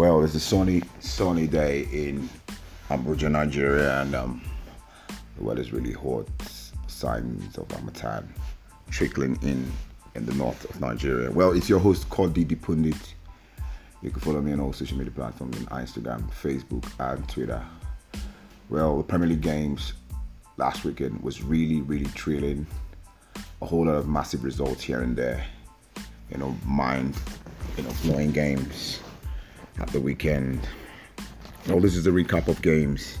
Well, it's a sunny, sunny day in Abuja, Nigeria, and um, the weather's really hot. Signs of Harmattan trickling in in the north of Nigeria. Well, it's your host Didi Pundit. You can follow me on all social media platforms on Instagram, Facebook, and Twitter. Well, the Premier League games last weekend was really, really thrilling. A whole lot of massive results here and there. You know, mind, you know, blowing games at the weekend. Well, this is a recap of games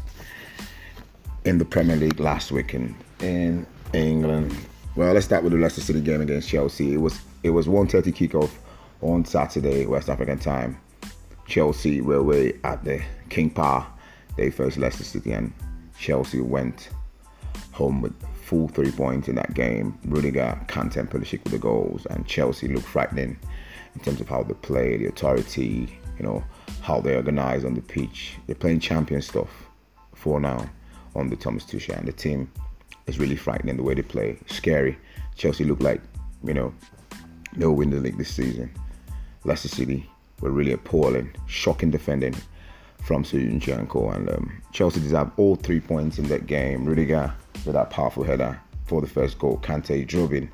in the Premier League last weekend in England. Well, let's start with the Leicester City game against Chelsea. It was it was 1:30 kickoff on Saturday West African time. Chelsea were away at the King Power. They faced Leicester City and Chelsea went home with full three points in that game. Rudiger, Kante and Pulisic with the goals and Chelsea looked frightening in terms of how they play, the authority, you know, how they organize on the pitch. They're playing champion stuff for now on the Thomas Tuchel, and the team is really frightening the way they play. Scary. Chelsea look like, you know, they'll win the league this season. Leicester City were really appalling, shocking defending from Soyuncu and um, Chelsea deserved all three points in that game. Rudiger with that powerful header for the first goal. Kante drove in,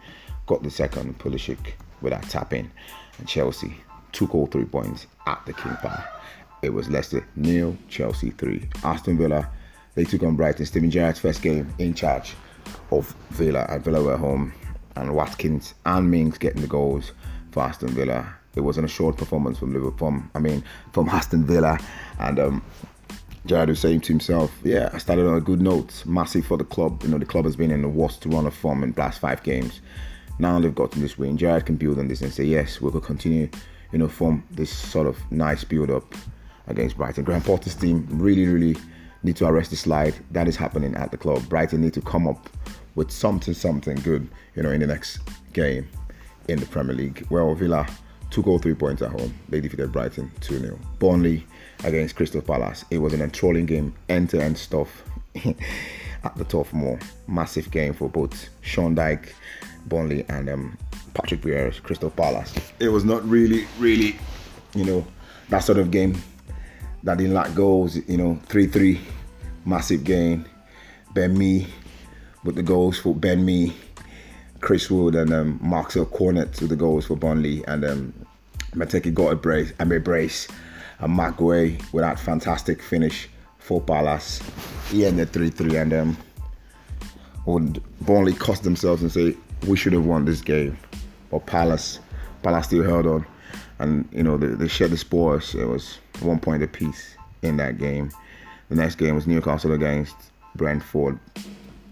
got the second. Pulisic with that tapping, and Chelsea took all three points at the King Power. It was Leicester nil, Chelsea three. Aston Villa, they took on Brighton. Steven Gerrard's first game in charge of Villa, and Villa were home. And Watkins and Mings getting the goals for Aston Villa. It wasn't a short performance from Liverpool. I mean, from Aston Villa, and um, Gerrard was saying to himself, "Yeah, I started on a good note. Massive for the club. You know, the club has been in the worst run of form in the last five games. Now they've gotten this win. Gerrard can build on this and say, yes, we will continue you know, form this sort of nice build up against Brighton. Graham Potter's team really, really need to arrest the slide. That is happening at the club. Brighton need to come up with something, something good, you know, in the next game in the Premier League. Well, Villa took all three points at home. They defeated Brighton 2 0. Burnley against Crystal Palace. It was an enthralling game, end to end stuff at the Turf Moor. Massive game for both Sean Dyche, Burnley, and um, Patrick Vieira's Crystal Palace. It was not really, really, you know, that sort of game that didn't lack goals. You know, 3 3, massive game. Ben Mee with the goals for Ben Mee, Chris Wood, and um, Maxwell Cornet with the goals for Burnley. And um, Mateta got a brace, I mean, brace. And Guéhi with that fantastic finish for Palace. He ended 3 3, and um, would Burnley cost themselves and say, we should have won this game. But Palace, Palace still held on, and you know they, they shared the spoils. It was one point apiece in that game. The next game was Newcastle against Brentford.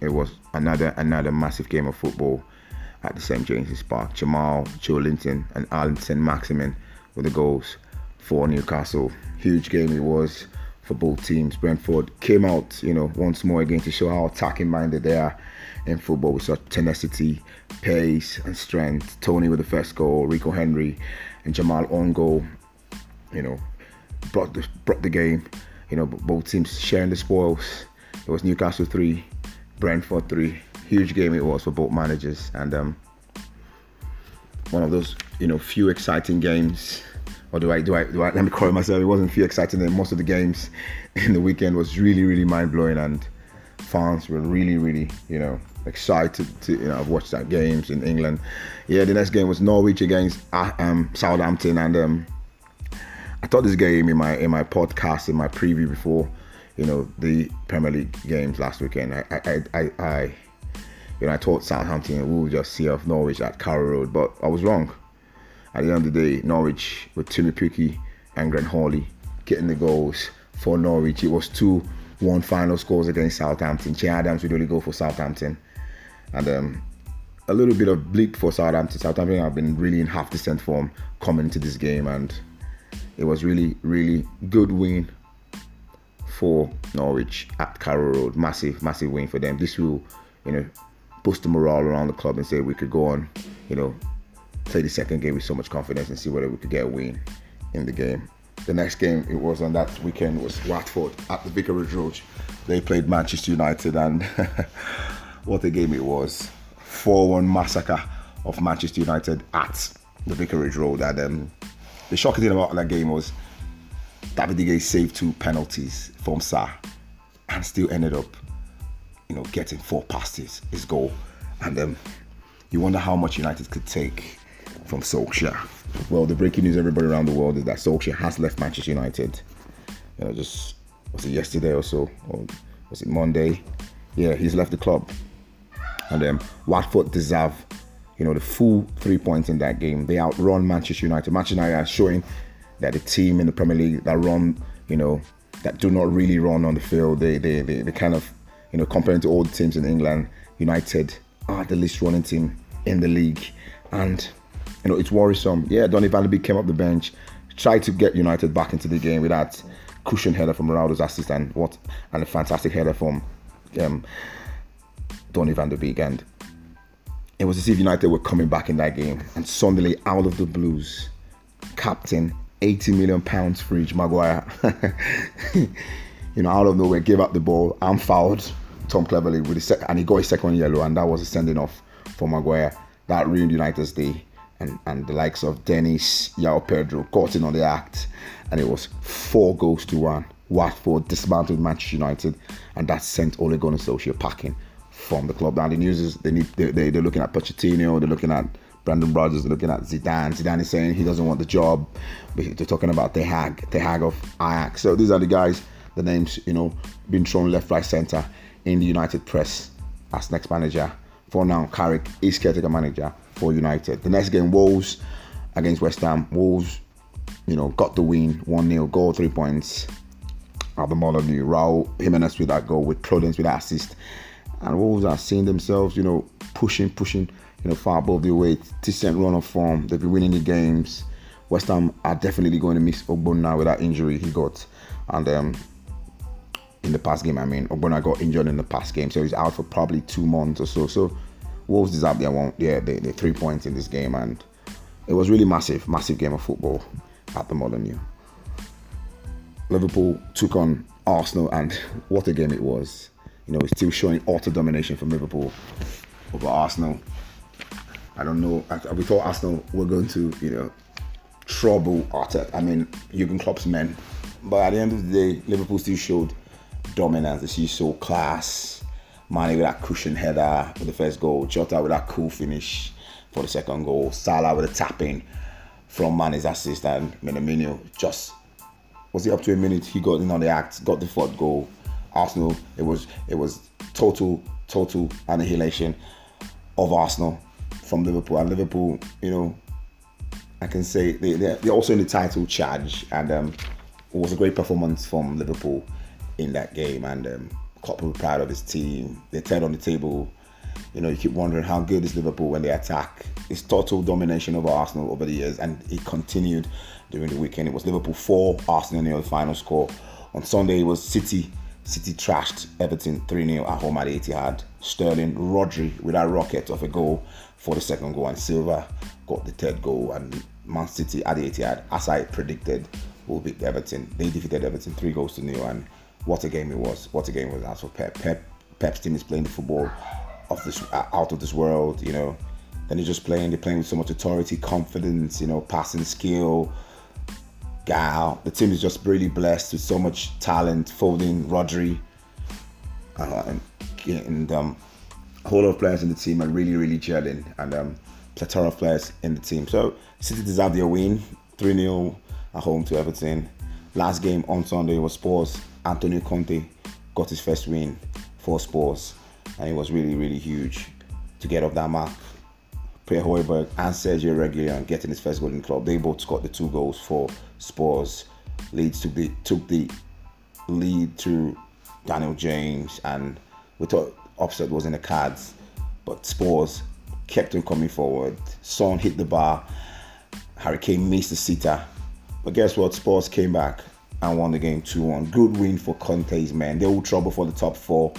It was another another massive game of football at the St James's Park. Jamal, Joelinton, and Allan Maximin with the goals for Newcastle. Huge game it was for both teams. Brentford came out, you know, once more again to show how attacking minded they are in football with such tenacity, pace, and strength. Toney with the first goal, Rico Henry, and Jamal on goal. You know, brought the brought the game. You know, both teams sharing the spoils. It was Newcastle three, Brentford three. Huge game it was for both managers, and um, one of those you know few exciting games. Or do I do I do I let me call it myself? It wasn't few exciting. And most of the games in the weekend was really really mind blowing, and fans were really really you know excited to you know I've watched that games in England. Yeah, the next game was Norwich against uh, um, Southampton, and um, I thought this game in my in my podcast in my preview before you know the Premier League games last weekend. I I I, I you know I thought Southampton we would just see off Norwich at Carrow Road, but I was wrong. At the end of the day, Norwich with Teemu Pukki and Grant Hanley getting the goals for Norwich. It was two one final scores against Southampton. Che Adams would really go for Southampton and um, a little bit of bleak for Southampton. Southampton have been really in half decent form coming into this game, and it was really, really good win for Norwich at Carrow Road. Massive, massive win for them. This will, you know, boost the morale around the club and say we could go on, you know, play the second game with so much confidence and see whether we could get a win in the game. The next game it was on that weekend was Watford at the Vicarage Road. They played Manchester United and what a game it was. 4 1 massacre of Manchester United at the Vicarage Road. And um, the shocking thing about that game was David De Gea saved two penalties from Sarr and still ended up, you know, getting four past his, his goal. And um, you wonder how much United could take from Solskjaer. Well, the breaking news everybody around the world is that Solskjaer has left Manchester United. You know, just was it yesterday or so, or was it Monday? Yeah, he's left the club. And um, Watford deserve, you know, the full three points in that game. They outrun Manchester United. Manchester United are showing that the team in the Premier League that run, you know, that do not really run on the field. They they they, they kind of, you know, comparing to all the teams in England, United are the least running team in the league, and you know it's worrisome. Yeah, Donny Van de Beek came up the bench, tried to get United back into the game with that cushion header from Ronaldo's assist and what and a fantastic header from um, Donny Van de Beek, and it was as if United were coming back in that game, and suddenly out of the blues, captain 80 million pounds for each Maguire. you know, out of nowhere, gave up the ball and fouled Tom Cleverley with his sec- and he got his second yellow, and that was a sending off for Maguire. That ruined United's day. And, and the likes of Dennis, João Pedro got in on the act, and it was four goals to one. Watford dismantled Manchester United, and that sent Ole Gunnar Solskjaer packing from the club. Now the news is they need they, they, they're looking at Pochettino, they're looking at Brendan Rodgers, they're looking at Zidane. Zidane is saying he doesn't want the job. They're talking about the Hag, Hag of Ajax. So these are the guys, the names you know, being thrown left, right, centre in the United press as next manager. For now, Carrick is caretaker manager for United. The next game, Wolves against West Ham. Wolves, you know, got the win, 1 0, goal, three points at the Molineux. Raul Jimenez with that goal, with Podence with that assist. And Wolves are seeing themselves, you know, pushing, pushing, you know, far above their weight. Decent run of form. They've been winning the games. West Ham are definitely going to miss Ogbonna now with that injury he got. And um, in the past game, I mean, Ogbonna got injured in the past game, so he's out for probably two months or so. So Wolves deserve their one, yeah, the, three points in this game, and it was really massive, massive game of football at the Molineux. Liverpool took on Arsenal, and what a game it was. You know, it's still showing utter domination from Liverpool over Arsenal. I don't know. We thought Arsenal were going to, you know, trouble Arteta. I mean, Jurgen Klopp's men. But at the end of the day, Liverpool still showed dominance. They still showed class. Mane with that cushion header for the first goal. Jota with that cool finish for the second goal. Salah with a tapping from Mane's assist and Minamino just was it up to a minute? He got in on the act, got the fourth goal. Arsenal, it was it was total total annihilation of Arsenal from Liverpool. And Liverpool, you know, I can say they, they're, they're also in the title charge, and um, it was a great performance from Liverpool in that game. And um, Klopp was proud of his team. They turned on the table. You know, you keep wondering how good is Liverpool when they attack. It's total domination over Arsenal over the years, and it continued during the weekend. It was Liverpool four, Arsenal nil, the final score. On Sunday, it was City. City trashed Everton 3 0 at home at the Etihad. Sterling, Rodri with a rocket of a goal for the second goal, and Silva got the third goal. And Man City at the Etihad, as I predicted, will beat Everton. They defeated Everton three goals to nil, and what a game it was! What a game it was out for Pep. Pep Pep's team is playing the football of this uh, out of this world. You know, then they're just playing. They're playing with so much authority, confidence. You know, passing skill. Gal, the team is just really blessed with so much talent. Foden, Rodri, uh, and, and um, a whole lot of players in the team are really, really gelling, and um, plethora of players in the team. So City deserve their win, three 0 at home to Everton. Last game on Sunday was Spurs. Antonio Conte got his first win for Spurs, and it was really, really huge to get off that mark. Pierre Højbjerg and Sergio Reguilon getting his first goal in the club. They both scored the two goals for Spurs. Leeds took the took the lead to Daniel James, and we thought upset was in the cards, but Spurs kept on coming forward. Son hit the bar. Harry Kane missed the sitter, but guess what? Spurs came back and won the game 2-1. Good win for Conte's men. They all trouble for the top four.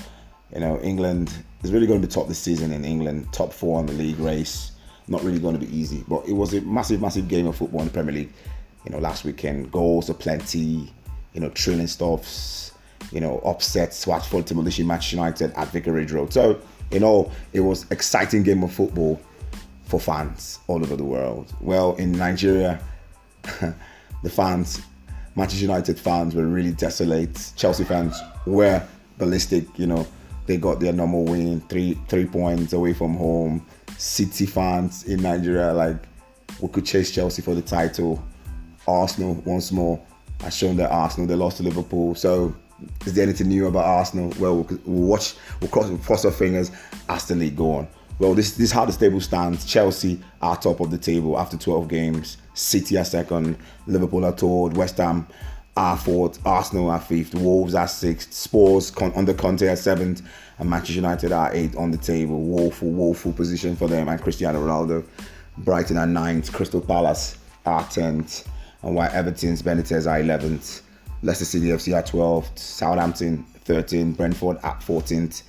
You know, England is really going to be top this season in England. Top four on the league race not really going to be easy. But it was a massive, massive game of football in the Premier League. You know, last weekend, goals aplenty. You know, trailing stuffs. You know, upsets. Watford demolition match United at Vicarage Road. So, you know, it was exciting game of football for fans all over the world. Well, in Nigeria, the fans Manchester United fans were really desolate. Chelsea fans were ballistic. You know, they got their normal win, three three points away from home. City fans in Nigeria like we could chase Chelsea for the title. Arsenal once more has shown that Arsenal they lost to Liverpool. So is there anything new about Arsenal? Well, we'll, we'll watch, we'll cross, we'll cross our fingers as the league go on. Well, this, this is how the table stands. Chelsea are top of the table after 12 games. City are second. Liverpool are third. West Ham are fourth. Arsenal are fifth. Wolves are sixth. Spurs con- under Conte are seventh. And Manchester United are eighth on the table. Woeful, woeful position for them. And Cristiano Ronaldo. Brighton are ninth. Crystal Palace are tenth. And while Everton's Benitez are 11th. Leicester City FC are 12th. Southampton 13th. Brentford at 14th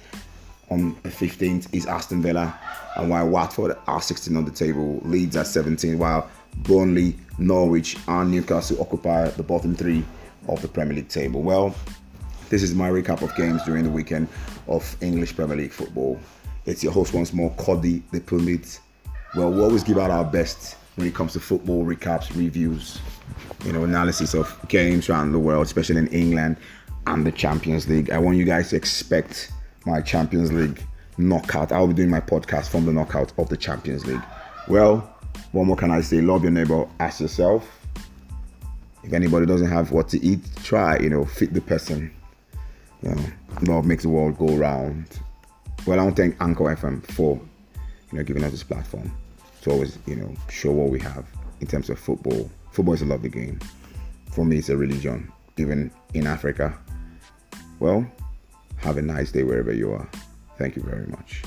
on the 15th is Aston Villa, and while Watford are 16 on the table, Leeds are 17, while Burnley, Norwich, and Newcastle occupy the bottom three of the Premier League table. Well, this is my recap of games during the weekend of English Premier League football. It's your host once more, Cody the Pundit. Well, we always give out our best when it comes to football recaps, reviews, you know, analysis of games around the world, especially in England and the Champions League. I want you guys to expect my Champions League knockout. I'll be doing my podcast from the knockout of the Champions League. Well, what more can I say? Love your neighbor as yourself. If anybody doesn't have what to eat, try, you know, feed the person. You know, love makes the world go round. Well, I want to thank Anchor FM for, you know, giving us this platform to always, you know, show what we have in terms of football. Football is a lovely game. For me, it's a religion, even in Africa. Well, have a nice day wherever you are. Thank you very much.